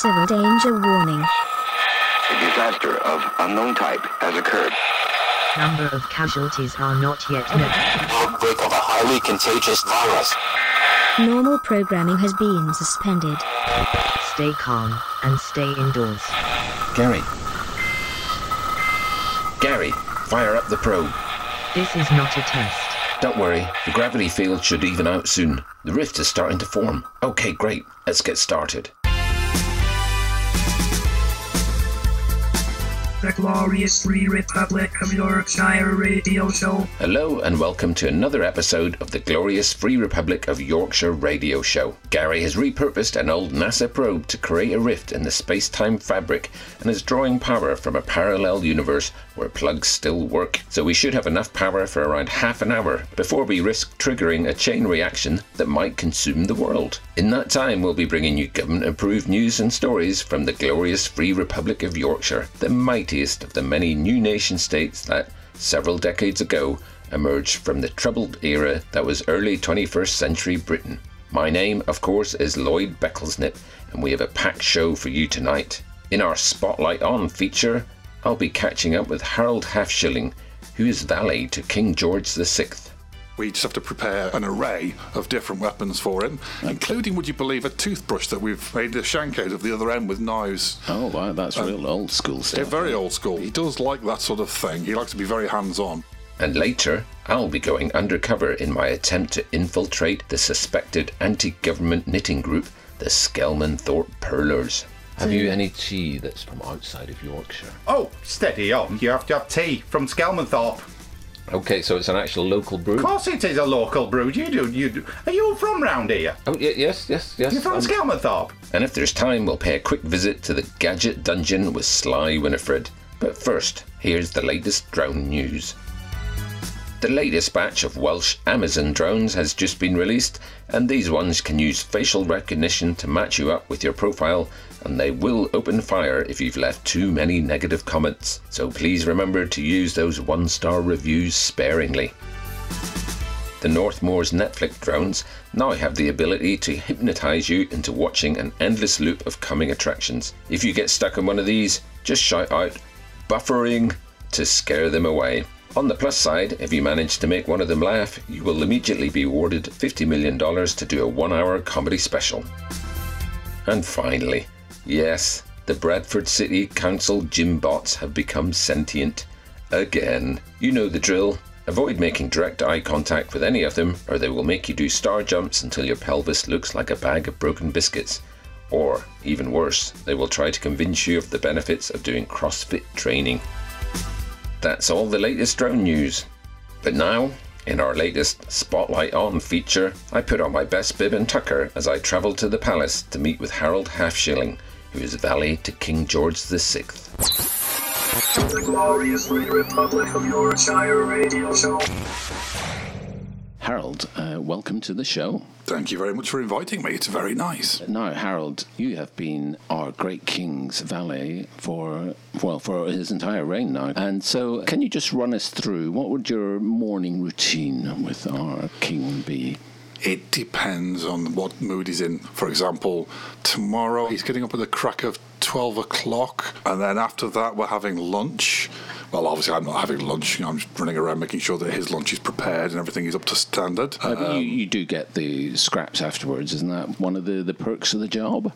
civil danger warning. A disaster of unknown type has occurred. Number of casualties are not yet known. Outbreak of a highly contagious virus. Normal programming has been suspended. Stay calm and stay indoors. Gary. Gary, fire up the probe. This is not a test. Don't worry, the gravity field should even out soon. The rift is starting to form. Okay, great. Let's get started. The Glorious Free Republic of Yorkshire radio show. Hello and welcome to another episode of the Glorious Free Republic of Yorkshire radio show. Gary has repurposed an old NASA probe to create a rift in the space time fabric and is drawing power from a parallel universe where plugs still work. So we should have enough power for around half an hour before we risk triggering a chain reaction that might consume the world. In that time, we'll be bringing you government approved news and stories from the Glorious Free Republic of Yorkshire, the mightiest of the many new nation states that, several decades ago, emerged from the troubled era that was early 21st century Britain. My name, of course, is Lloyd Becklesnip, and we have a packed show for you tonight. In our Spotlight On feature, I'll be catching up with Harold Halfshilling, who is valet to King George VI. We just have to prepare an array of different weapons for him, including, would you believe, a toothbrush that we've made a shank out of the other end with knives. Oh, wow, that's uh, real old school They're stuff. very old school. He does like that sort of thing. He likes to be very hands on. And later, I'll be going undercover in my attempt to infiltrate the suspected anti government knitting group, the Skelmanthorpe Pearlers. Have you any tea that's from outside of Yorkshire? Oh, steady on. You have to have tea from Skelmanthorpe. Okay, so it's an actual local brew. Of course it is a local brew. You do, you do. Are you from round here? Oh, y- yes, yes, yes. You're from I'm- Skelmanthorpe? And if there's time, we'll pay a quick visit to the Gadget Dungeon with Sly Winifred. But first, here's the latest drone news. The latest batch of Welsh Amazon drones has just been released, and these ones can use facial recognition to match you up with your profile, and they will open fire if you've left too many negative comments. So please remember to use those one star reviews sparingly. The Northmore's Netflix drones now have the ability to hypnotize you into watching an endless loop of coming attractions. If you get stuck in one of these, just shout out buffering to scare them away. On the plus side, if you manage to make one of them laugh, you will immediately be awarded $50 million to do a one hour comedy special. And finally, yes, the Bradford City Council gym bots have become sentient. Again. You know the drill. Avoid making direct eye contact with any of them, or they will make you do star jumps until your pelvis looks like a bag of broken biscuits. Or, even worse, they will try to convince you of the benefits of doing CrossFit training. That's all the latest drone news. But now, in our latest Spotlight On feature, I put on my best bib and tucker as I travelled to the palace to meet with Harold Halfshilling, who is valet to King George VI. The Glorious Republic of Yorkshire radio show. Harold, uh, welcome to the show. Thank you very much for inviting me. It's very nice. Now, Harold, you have been our great king's valet for, well, for his entire reign now. And so, can you just run us through what would your morning routine with our king be? It depends on what mood he's in. For example, tomorrow he's getting up at the crack of 12 o'clock, and then after that, we're having lunch. Well, obviously, I'm not having lunch. I'm just running around making sure that his lunch is prepared and everything is up to standard. Uh, Um, you, you do get the scraps afterwards, isn't that one of the, the perks of the job?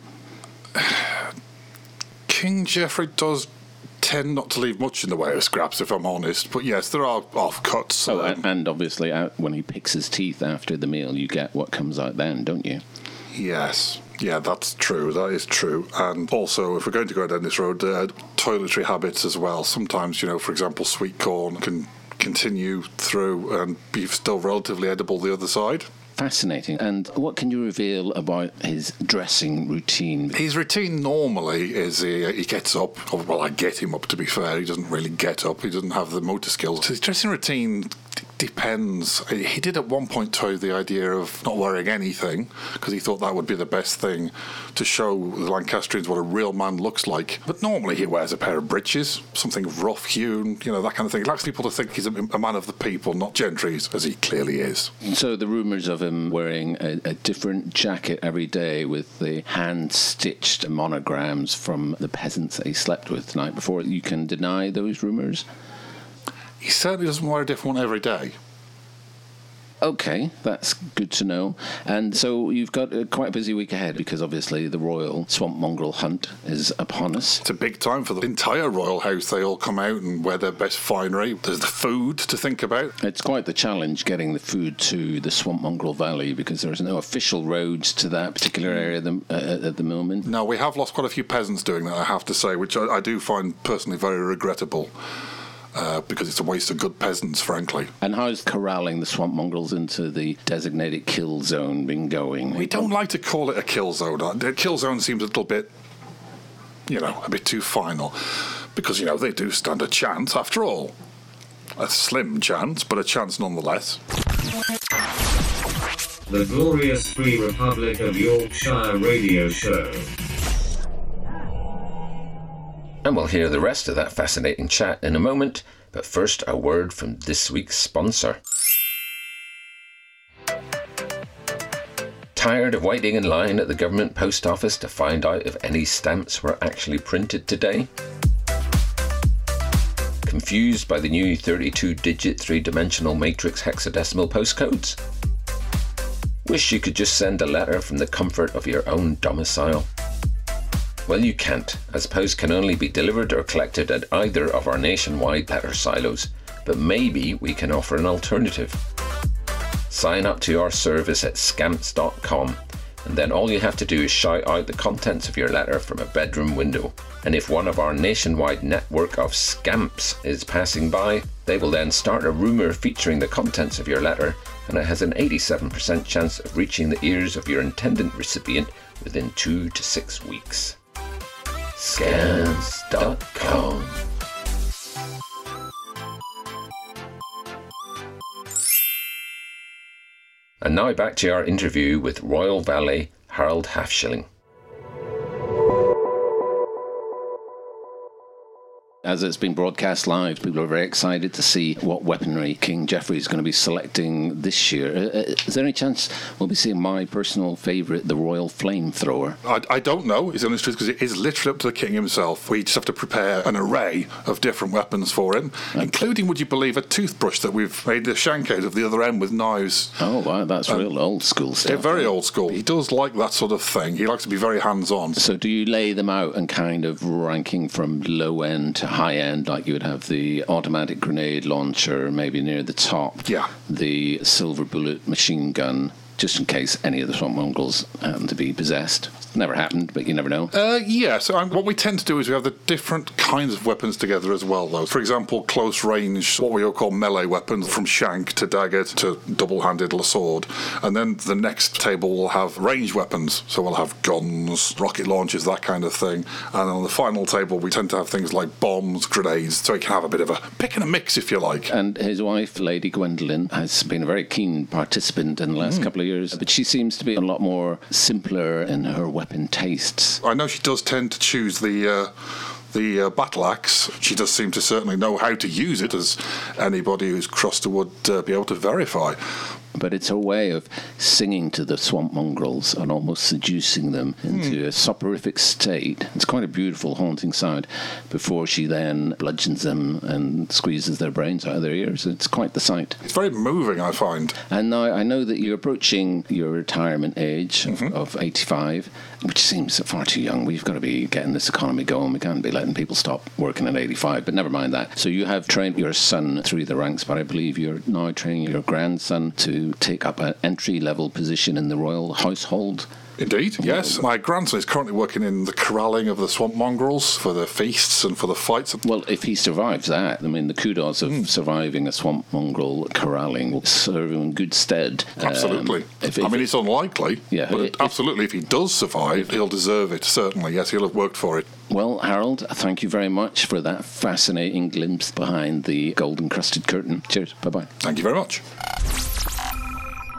King Geoffrey does tend not to leave much in the way of scraps, if I'm honest. But yes, there are offcuts. Oh, um, and, and obviously, out, when he picks his teeth after the meal, you get what comes out then, don't you? Yes. Yeah, that's true. That is true. And also, if we're going to go down this road, uh, toiletry habits as well. Sometimes, you know, for example, sweet corn can continue through and be still relatively edible the other side. Fascinating. And what can you reveal about his dressing routine? His routine normally is he, he gets up. Well, I get him up to be fair. He doesn't really get up. He doesn't have the motor skills. So his dressing routine depends. He did at one point toy the idea of not wearing anything because he thought that would be the best thing to show the Lancastrians what a real man looks like. But normally he wears a pair of breeches, something rough hewn, you know, that kind of thing. He likes people to think he's a, a man of the people, not gentry, as he clearly is. So the rumours of him wearing a, a different jacket every day with the hand stitched monograms from the peasants that he slept with the night before, you can deny those rumours? He certainly doesn't wear a different one every day. Okay, that's good to know. And so you've got uh, quite a busy week ahead because obviously the royal swamp mongrel hunt is upon us. It's a big time for the entire royal house. They all come out and wear their best finery. There's the food to think about. It's quite the challenge getting the food to the swamp mongrel valley because there's no official roads to that particular area the, uh, at the moment. No, we have lost quite a few peasants doing that, I have to say, which I, I do find personally very regrettable. Uh, because it's a waste of good peasants, frankly. And how's corralling the swamp mongrels into the designated kill zone been going? We don't like to call it a kill zone. Uh, The kill zone seems a little bit, you know, a bit too final, because you know they do stand a chance after all. A slim chance, but a chance nonetheless. The Glorious Free Republic of Yorkshire radio show. And we'll hear the rest of that fascinating chat in a moment, but first a word from this week's sponsor. Tired of waiting in line at the government post office to find out if any stamps were actually printed today? Confused by the new 32 digit three dimensional matrix hexadecimal postcodes? Wish you could just send a letter from the comfort of your own domicile? Well, you can't, as post can only be delivered or collected at either of our nationwide letter silos, but maybe we can offer an alternative. Sign up to our service at scamps.com, and then all you have to do is shout out the contents of your letter from a bedroom window. And if one of our nationwide network of scamps is passing by, they will then start a rumour featuring the contents of your letter, and it has an 87% chance of reaching the ears of your intended recipient within two to six weeks. Scamps.com. And now back to our interview with Royal Valley Harold Halfshilling. As it's been broadcast live, people are very excited to see what weaponry King Geoffrey is going to be selecting this year. Uh, uh, is there any chance we'll be seeing my personal favourite, the Royal Flamethrower? I, I don't know, is the honest truth, because it is literally up to the king himself. We just have to prepare an array of different weapons for him, including, would you believe, a toothbrush that we've made the shank out of the other end with knives. Oh, wow, that's real old school Yeah, stuff. very old school. He does like that sort of thing. He likes to be very hands on. So, do you lay them out and kind of ranking from low end to high end, like you would have the automatic grenade launcher, maybe near the top? Yeah. The silver bullet machine gun, just in case any of the swamp mongrels happen to be possessed. Never happened, but you never know. Uh, yeah, so what we tend to do is we have the different kinds of weapons together as well, though. For example, close range, what we all call melee weapons, from shank to dagger to double handed sword. And then the next table will have range weapons, so we'll have guns, rocket launchers, that kind of thing. And on the final table, we tend to have things like bombs, grenades, so you can have a bit of a pick and a mix if you like. And his wife, Lady Gwendolyn, has been a very keen participant in the last couple of years, but she seems to be a lot more simpler in her weapon tastes. I know she does tend to choose the uh, the uh, battle axe. She does seem to certainly know how to use it, as anybody who's crossed her would uh, be able to verify. But it's her way of singing to the swamp mongrels and almost seducing them into hmm. a soporific state. It's quite a beautiful, haunting sound before she then bludgeons them and squeezes their brains out of their ears. It's quite the sight. It's very moving, I find. And now I know that you're approaching your retirement age of, of 85, which seems far too young. We've got to be getting this economy going. We can't be letting people stop working at 85, but never mind that. So you have trained your son through the ranks, but I believe you're now training your grandson to to take up an entry level position in the royal household. Indeed, yes. My grandson is currently working in the corralling of the swamp mongrels for the feasts and for the fights. Well, if he survives that, I mean, the kudos of surviving a swamp mongrel corralling will serve him in good stead. Um, Absolutely. if- I mean, it's unlikely. Yeah, But if- absolutely, if he does survive, he'll deserve it, certainly. Yes, he'll have worked for it. Well, Harold, thank you very much for that fascinating glimpse behind the golden crusted curtain. Cheers. Bye bye. Thank you very much.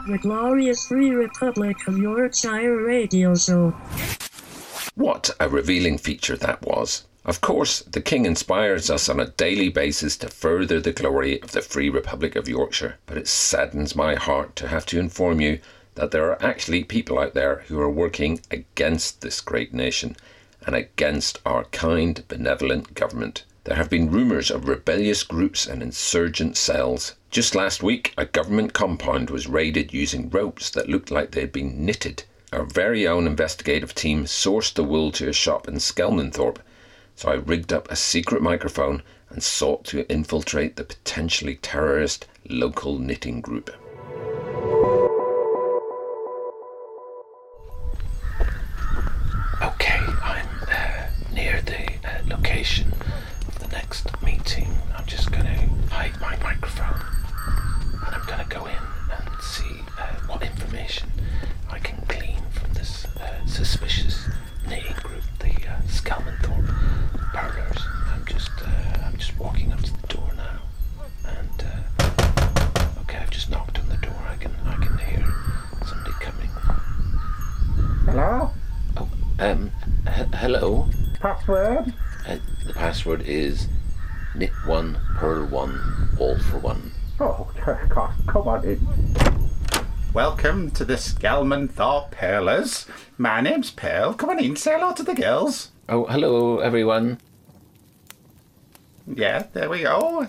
The Glorious Free Republic of Yorkshire Radio Show. What a revealing feature that was. Of course, the King inspires us on a daily basis to further the glory of the Free Republic of Yorkshire, but it saddens my heart to have to inform you that there are actually people out there who are working against this great nation and against our kind, benevolent government. There have been rumours of rebellious groups and insurgent cells. Just last week, a government compound was raided using ropes that looked like they had been knitted. Our very own investigative team sourced the wool to a shop in Skelmanthorpe, so I rigged up a secret microphone and sought to infiltrate the potentially terrorist local knitting group. Okay, I'm uh, near the uh, location of the next meeting. I'm just going to hide my microphone Password? Uh, the password is knit one, purl one, all for one. Oh, God, come on in. Welcome to the Skelmanthorpe Pearlers. My name's Pearl. Come on in, say hello to the girls. Oh, hello, everyone. Yeah, there we go.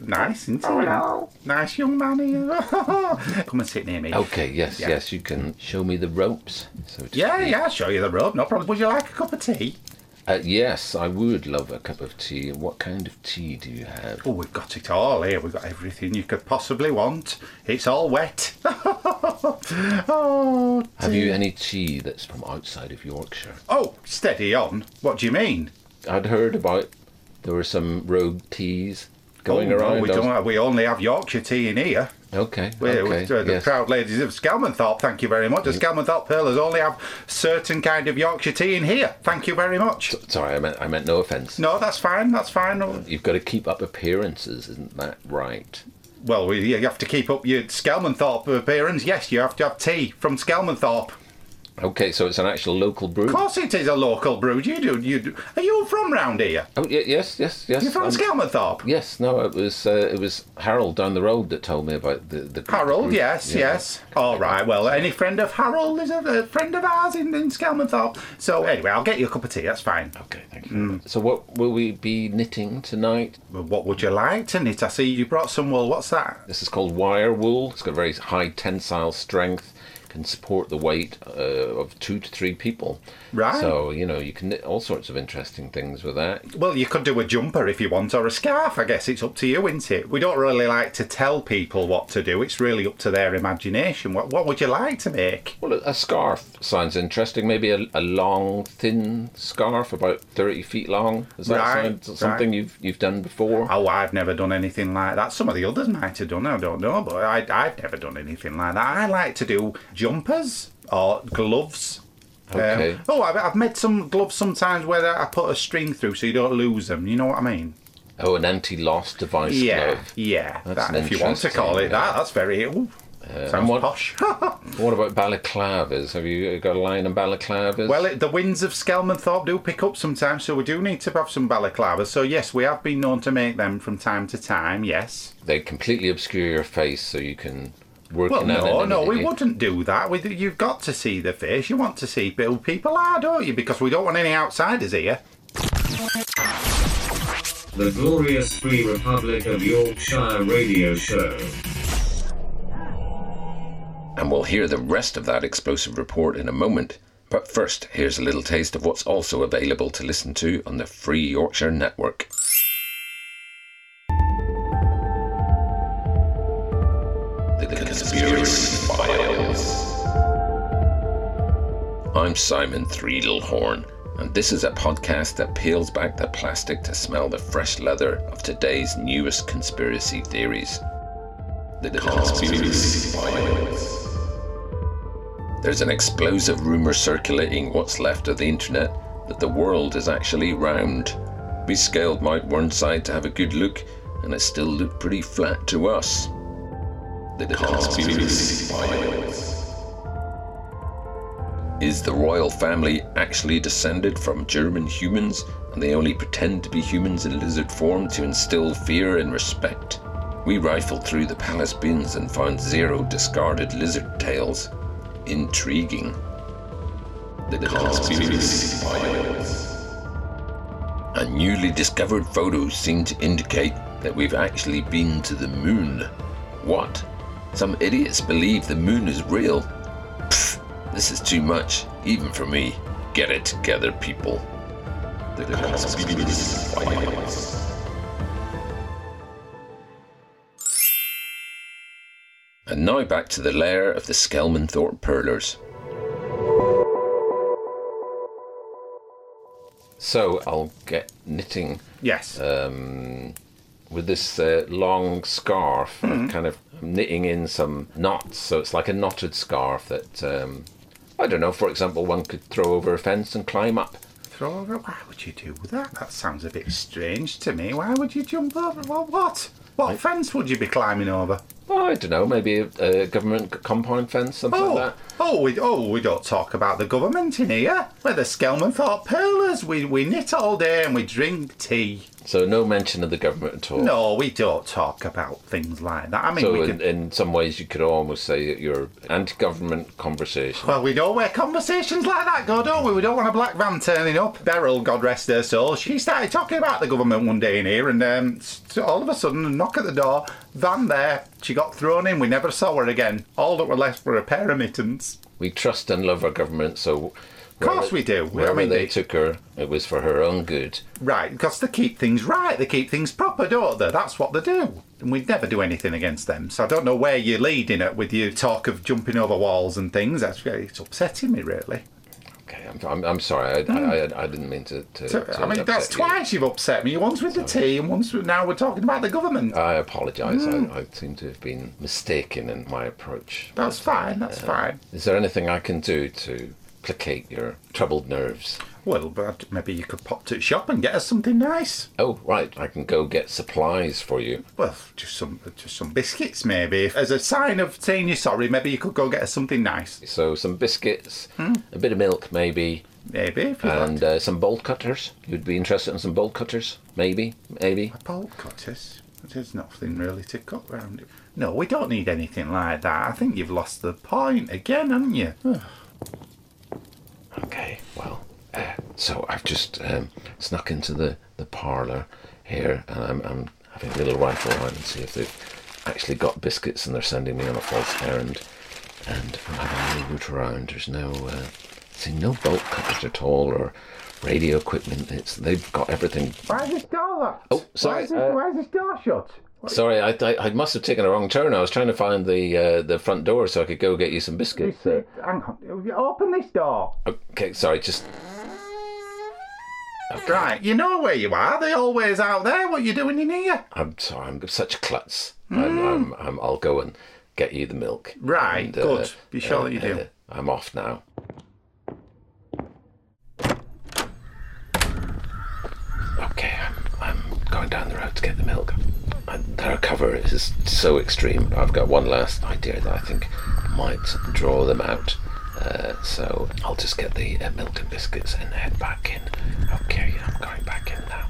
Nice, isn't he? Nice young man here. Come and sit near me. Okay, yes, Yeah. yes, you can show me the ropes. So Yeah, speak. yeah, I'll show you the rope. No problem. Would you like a cup of tea? Uh, yes, I would love a cup of tea. What kind of tea do you have? Oh, we've got it all here. We've got everything you could possibly want. It's all wet. oh, Have you any tea that's from outside of Yorkshire? oh, steady on. What do you mean? I'd heard about there were some rogue teas going oh, no, around. we don't. We only have Yorkshire tea in here. Okay, We're, okay, we're the yes. proud ladies of Skelmanthorpe, thank you very much. The mm. Skelmanthorpe Pearlers only have certain kind of Yorkshire tea in here. Thank you very much. Sorry, I meant I meant no offence. No, that's fine, that's fine. Uh, you've got to keep up appearances, isn't that right? Well, we, you have to keep up your Skelmanthorpe appearance. Yes, you have to have tea from Skelmanthorpe. Okay, so it's an actual local brew. Of course it is a local brew. You do, you do. Are you from round here? Oh y- yes, yes, yes. You're from I'm- Skelmanthorpe? Yes, no, it was uh, it was Harold down the road that told me about the the Harold, group. yes, Yeah. yes. All right, well, any friend of Harold is a, a friend of ours in, in Skelmanthorpe. So, anyway, I'll get you a cup of tea, that's fine. Okay, thank you. So what will we be knitting tonight? Well, What would you like to knit? I see you brought some wool. What's that? This is called wire wool. It's got very high tensile strength. Can support the weight uh, of two to three people. Right. So you know you can knit all sorts of interesting things with that. Well, you could do a jumper if you want, or a scarf. I guess it's up to you, isn't it? We don't really like to tell people what to do. It's really up to their imagination. What, what would you like to make? Well, a- a scarf sounds interesting. Maybe a, a long, thin scarf, about thirty feet long. Does that Right, sound something right. you've you've done before? Oh, I've never done anything like that. Some of the others might have done. I don't know, but I, I've never done anything like that. I like to do jumpers or gloves. Um, Okay. oh, I've, I've made some gloves sometimes where I put a string through so you don't lose them. You know what I mean? Oh, an anti-loss device yeah, glove. yeah. That's That, if you want to call it interesting, that, that's very. Ooh, Uh, sounds what, posh. what about balaclavas? Have you got a line of balaclavas? Well, it, the winds of Skelmanthorpe do pick up sometimes, so we do need to have some balaclavas. So yes, we have been known to make them from time to time. Yes. they completely obscure your face, so you can work Well, in no, no, anonymity. we wouldn't do that. We, you've got to see the fish. You want to see who people are, don't you? Because we don't want any outsiders here. The Glorious Free Republic of Yorkshire Radio Show. And we'll hear the rest of that explosive report in a moment. But first, here's a little taste of what's also available to listen to on the Free Yorkshire Network. Conspiracy Files. I'm Simon Threedlehorn, and this is a podcast that peels back the plastic to smell the fresh leather of today's newest conspiracy theories. The Conspiracy Files. There's an explosive rumour circulating what's left of the internet that the world is actually round. We scaled Mount Whernside to have a good look, and it still looked pretty flat to us. The Conspiracy Files. Is the royal family actually descended from German humans and they only pretend to be humans in lizard form to instill fear and respect? We rifled through the palace bins and found zero discarded lizard tails. Intriguing. The Conspiracy Files. Newly discovered photos seem to indicate that we've actually been to the moon. What? Some idiots believe the moon is real. Pfft, this is too much, even for me. Get it together, people. The Files. And now back to the lair of the Skelmanthorpe Pearlers. So I'll get knitting. Yes. Um, with this uh, long scarf, Hmm. Kind of knitting in some knots, so it's like a knotted scarf that um, I don't know. For example, one could throw over a fence and climb up. Throw over? Why would you do that? That sounds a bit strange to me. Why would you jump over? Well, what? What fence would you be climbing over? Oh, I don't know. Maybe a, a government compound fence, something Oh, like that. oh, we oh we don't talk about the government in here. We're the Skelmanthorpe Pearlers. We we knit all day and we drink tea. So no mention of the government at all. No, we don't talk about things like that. I mean, so we in, could. in some ways, you could almost say that you're anti-government conversation. Well, we know where conversations like that go, don't we? We don't want a black van turning up. Beryl, God rest her soul, she started talking about the government one day in here, and um, all of a sudden, a knock at the door, van there. She got thrown in. We never saw her again. All that were left were a pair of mittens. We trust and love our government, so. Of course we do. I mean, they they- took her, it was for her own good. Right, because they keep things right, they keep things proper, don't they? That's what they do. And we'd never do anything against them. So I don't know where you're leading it with your talk of jumping over walls and things. That's it's upsetting me, really. Okay, I'm, I'm, I'm sorry. I, I, I, I didn't mean to. to, So, to I mean, that's you. twice you've upset me. Once with the tea, and once with, now we're talking about the government. I apologise. Mm. I, I seem to have been mistaken in my approach. That's fine, that's fine. Is there anything I can do to placate your troubled nerves? Well, but maybe you could pop to the shop and get us something nice. Oh, right. I can go get supplies for you. Well, just some just some biscuits, maybe. As a sign of saying you're sorry, maybe you could go get us something nice. So some biscuits, Hmm? a bit of milk, maybe, Maybe, and uh, some bolt cutters. You'd be interested in some bolt cutters, maybe, maybe. A Bolt cutters? There's nothing really to cut round it. No, we don't need anything like that. I think you've lost the point again, haven't you? Okay, well, uh, so I've just um, snuck into the, the parlour here and I'm, I'm having a little rifle around and see if they've actually got biscuits and they're sending me on a false errand. And I'm having a little root around. There's no, uh, see, no bolt cutters at all or radio equipment. It's They've got everything. Why is this door locked? Oh, sorry, Why is this, uh, why is shut? Sorry, I, I, I must have taken a wrong turn. I was trying to find the uh, the front door so I could go get you some biscuits. Uh, Hang on. Open this door. okay, sorry, just Right, you know where you are. They're always out there. What are you doing in here? I'm sorry, I'm such a klutz. I'm, I'm, I'm, I'll go and get you the milk. Right, And, good. Be sure that you do. I'm off now. Okay, I'm, I'm going down the road to get the milk. Their cover is so extreme. I've got one last idea that I think might draw them out. Uh, so I'll just get the uh, milk and biscuits and head back in. Okay, I'm going back in now.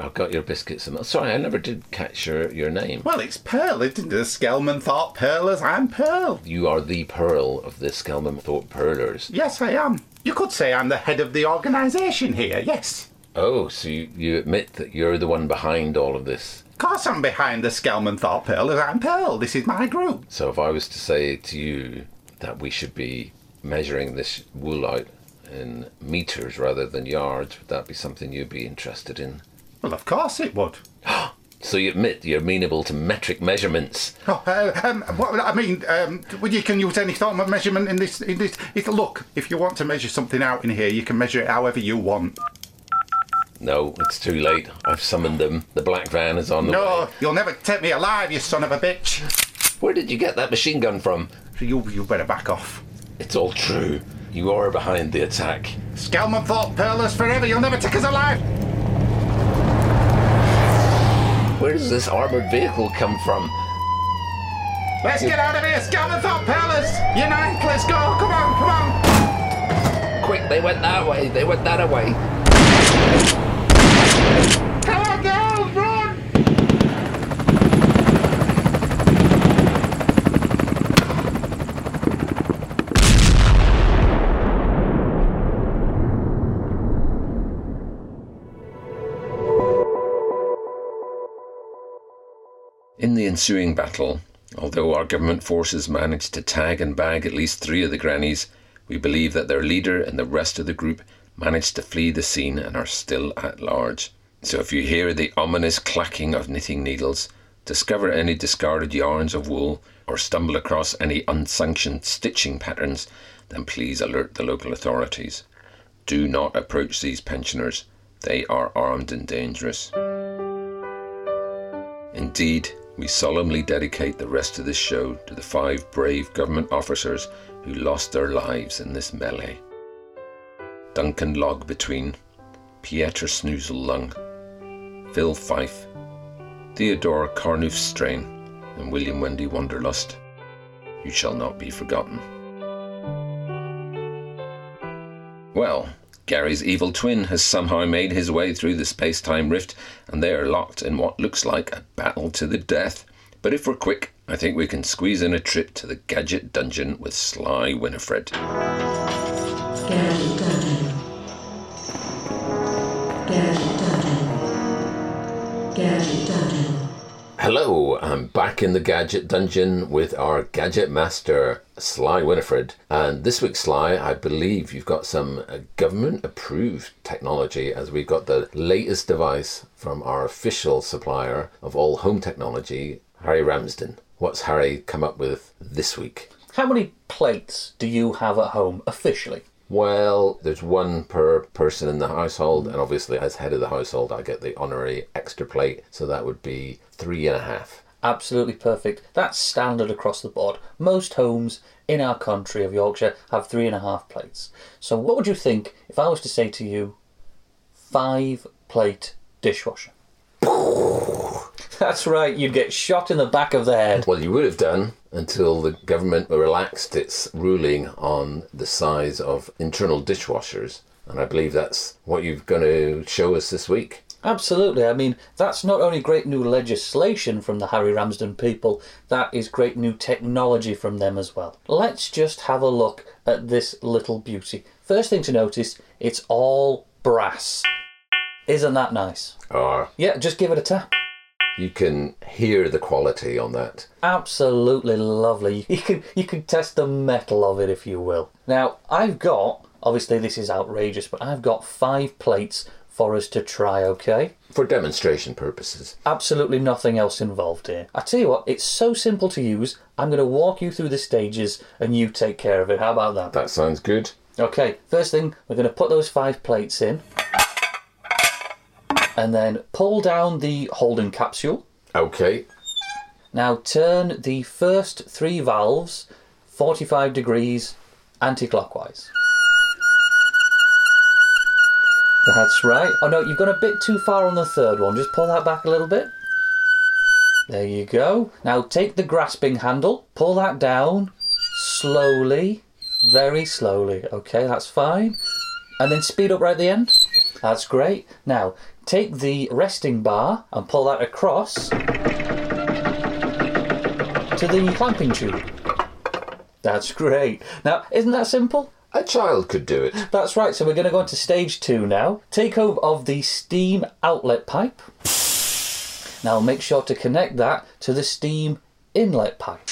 I've got your biscuits and milk. Sorry, I never did catch your, your name. Well, it's Pearl, isn't it? Skelmanthorpe Pearlers. I'm Pearl. You are the pearl of the Skelmanthorpe Pearlers. Yes, I am. You could say I'm the head of the organisation here, yes. Oh, so you, you admit that you're the one behind all of this. Of course I'm behind the Skelmanthorpe Pearlers. I'm Pearl. This is my group. So if I was to say to you that we should be measuring this wool out in meters rather than yards, would that be something you'd be interested in? Well, of course it would. So you admit you're amenable to metric measurements. Oh, uh, um, what, I mean, um, you can use any sort of measurement in this. In this. Look, if you want to measure something out in here, you can measure it however you want. No, it's too late. I've summoned them. The black van is on the way. No, way. you'll never take me alive, you son of a bitch. Where did you get that machine gun from? You, you better back off. It's all true. You are behind the attack. Skelmanthorpe Pearlers forever. You'll never take us alive. Where does this armored vehicle come from? Let's get out of here, thought Pearlers. Unite, let's go. Come on, come on. Quick, they went that way. They went that way. Come on, girls, run. In the ensuing battle, although our government forces managed to tag and bag at least three of the grannies, we believe that their leader and the rest of the group managed to flee the scene and are still at large. So if you hear the ominous clacking of knitting needles, discover any discarded yarns of wool, or stumble across any unsanctioned stitching patterns, then please alert the local authorities. Do not approach these pensioners. They are armed and dangerous. Indeed, we solemnly dedicate the rest of this show to the five brave government officers who lost their lives in this melee. Duncan Log Between, Pieter Snoozle Lung, Phil Fife, Theodore Carnoof Strain, and William Wendy Wanderlust. You shall not be forgotten. Well, Gary's evil twin has somehow made his way through the space time rift, and they are locked in what looks like a battle to the death. But if we're quick, I think we can squeeze in a trip to the Gadget Dungeon with Sly Winifred. Gadget Dungeon. Gadget Dungeon. Gadget Dungeon. Hello, I'm back in the Gadget Dungeon with our Gadget Master, Sly Winifred. And this week, Sly, I believe you've got some uh, government approved technology as we've got the latest device from our official supplier of all home technology, Harry Ramsden. What's Harry come up with this week? How many plates do you have at home officially? Well, there's one per person in the household, and obviously, as head of the household, I get the honorary extra plate, so that would be three and a half. Absolutely perfect. That's standard across the board. Most homes in our country of Yorkshire have three and a half plates. So, what would you think if I was to say to you, five plate dishwasher? That's right, you'd get shot in the back of the head. Well, you would have done until the government relaxed its ruling on the size of internal dishwashers. And I believe that's what you're going to show us this week. Absolutely. I mean, that's not only great new legislation from the Harry Ramsden people, that is great new technology from them as well. Let's just have a look at this little beauty. First thing to notice, it's all brass. Isn't that nice? Or Yeah, just give it a tap. You can hear the quality on that. Absolutely lovely. You can you can test the metal of it if you will. Now, I've got obviously this is outrageous, but I've got 5 plates for us to try, okay? For demonstration purposes. Absolutely nothing else involved here. I tell you what, it's so simple to use. I'm going to walk you through the stages and you take care of it. How about that? That sounds good. Okay, first thing, we're going to put those five plates in. And then pull down the holding capsule. Okay. Now turn the first three valves 45 degrees anti clockwise. That's right. Oh no, you've gone a bit too far on the third one. Just pull that back a little bit. There you go. Now take the grasping handle, pull that down slowly, very slowly. Okay, that's fine. And then speed up right at the end. That's great. Now take the resting bar and pull that across to the clamping tube. That's great. Now, isn't that simple? A child could do it. That's right. So we're going to go into stage two now. Take hold of the steam outlet pipe. Now make sure to connect that to the steam inlet pipe.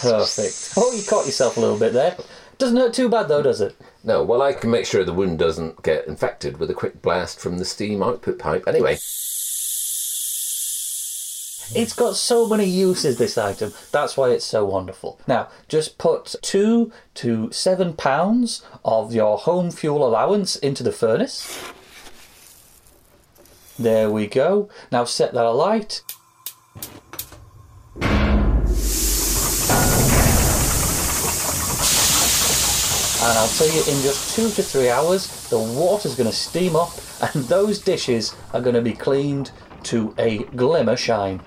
Perfect. Oh, you caught yourself a little bit there. Doesn't hurt too bad though, does it? No, well, I can make sure the wound doesn't get infected with a quick blast from the steam output pipe. Anyway, It's got so many uses, this item. That's why it's so wonderful. Now, just put two to seven pounds of your home fuel allowance into the furnace. There we go. Now set that alight. And I'll tell you, in just two to three hours, the water's going to steam up and those dishes are going to be cleaned to a glimmer shine.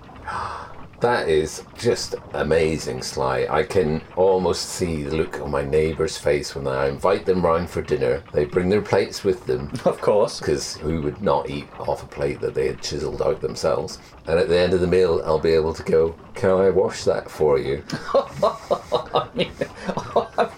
That is just amazing, Sly. I can almost see the look on my neighbour's face when I invite them round for dinner. They bring their plates with them. Of course. Because who would not eat off a plate that they had chiselled out themselves? And at the end of the meal, I'll be able to go, Can I wash that for you? I mean,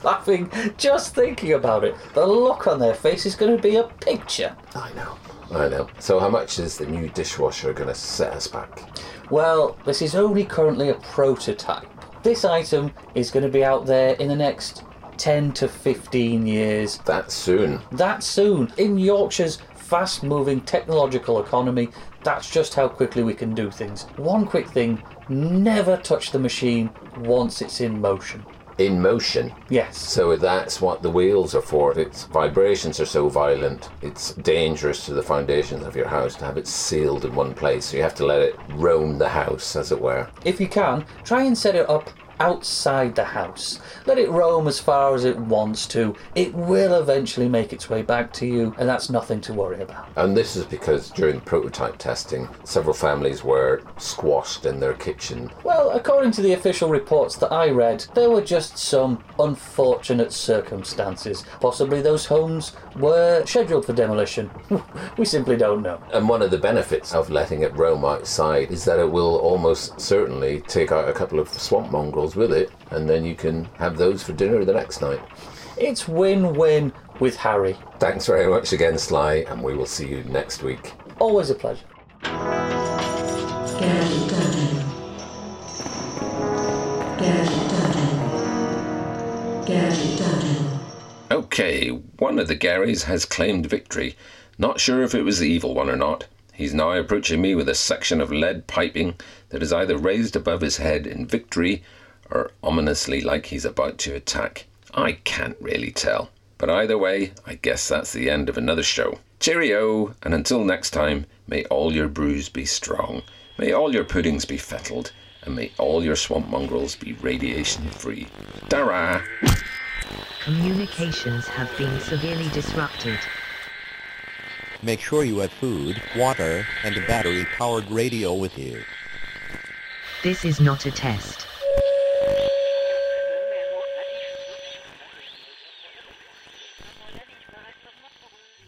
laughing just thinking about it. The look on their face is going to be a picture. I know. I know. So, how much is the new dishwasher going to set us back? Well, this is only currently a prototype. This item is going to be out there in the next 10 to 15 years. That soon? That soon. In Yorkshire's fast moving technological economy, that's just how quickly we can do things. One quick thing never touch the machine once it's in motion. In motion? Yes. So that's what the wheels are for. Its vibrations are so violent, it's dangerous to the foundations of your house to have it sealed in one place. So you have to let it roam the house, as it were. If you can, try and set it up outside the house. Let it roam as far as it wants to. It will eventually make its way back to you, and that's nothing to worry about. And this is because during prototype testing, several families were squashed in their kitchen. Well, according to the official reports that I read, there were just some unfortunate circumstances. Possibly those homes were scheduled for demolition. we simply don't know. And one of the benefits of letting it roam outside is that it will almost certainly take out a couple of swamp mongrels with it, and then you can have those for dinner the next night. It's win win with Harry. Thanks very much again, Sly, and we will see you next week. Always a pleasure. Gadget Dungeon. Gadget Dungeon. Gadget Dungeon. Okay, one of the Garys has claimed victory. Not sure if it was the evil one or not. He's now approaching me with a section of lead piping that is either raised above his head in victory or ominously like he's about to attack. I can't really tell. But either way, I guess that's the end of another show. Cheerio, and until next time, may all your brews be strong, may all your puddings be fettled, and may all your swamp mongrels be radiation free. Dara! Communications have been severely disrupted. Make sure you have food, water, and a battery-powered radio with you. This is not a test.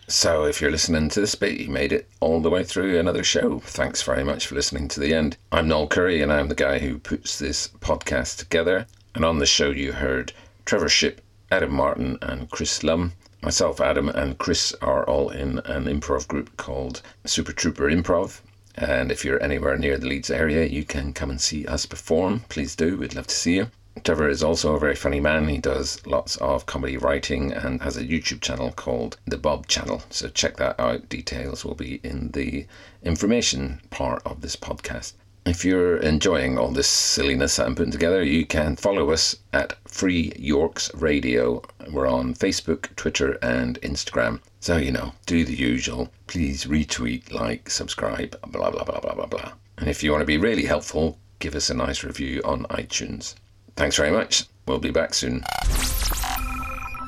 So, if you're listening to this bit, you made it all the way through another show. Thanks very much for listening to the end. I'm Noel Curry, and I'm the guy who puts this podcast together. And on the show, you heard Trevor Ship, Adam Martin, and Chris Lum. Myself, Adam, and Chris are all in an improv group called Super Trooper Improv. And if you're anywhere near the Leeds area, you can come and see us perform. Please do, we'd love to see you. Trevor is also a very funny man. He does lots of comedy writing and has a YouTube channel called The Bob Channel. So check that out. Details will be in the information part of this podcast. If you're enjoying all this silliness that I'm putting together, you can follow us at Free Yorks Radio. We're on Facebook, Twitter, and Instagram. So, you know, do the usual. Please retweet, like, subscribe, blah, blah, blah, blah, blah, blah. And if you want to be really helpful, give us a nice review on iTunes. Thanks very much. We'll be back soon.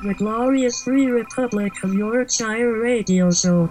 The Glorious Free Republic of Yorkshire Radio Show.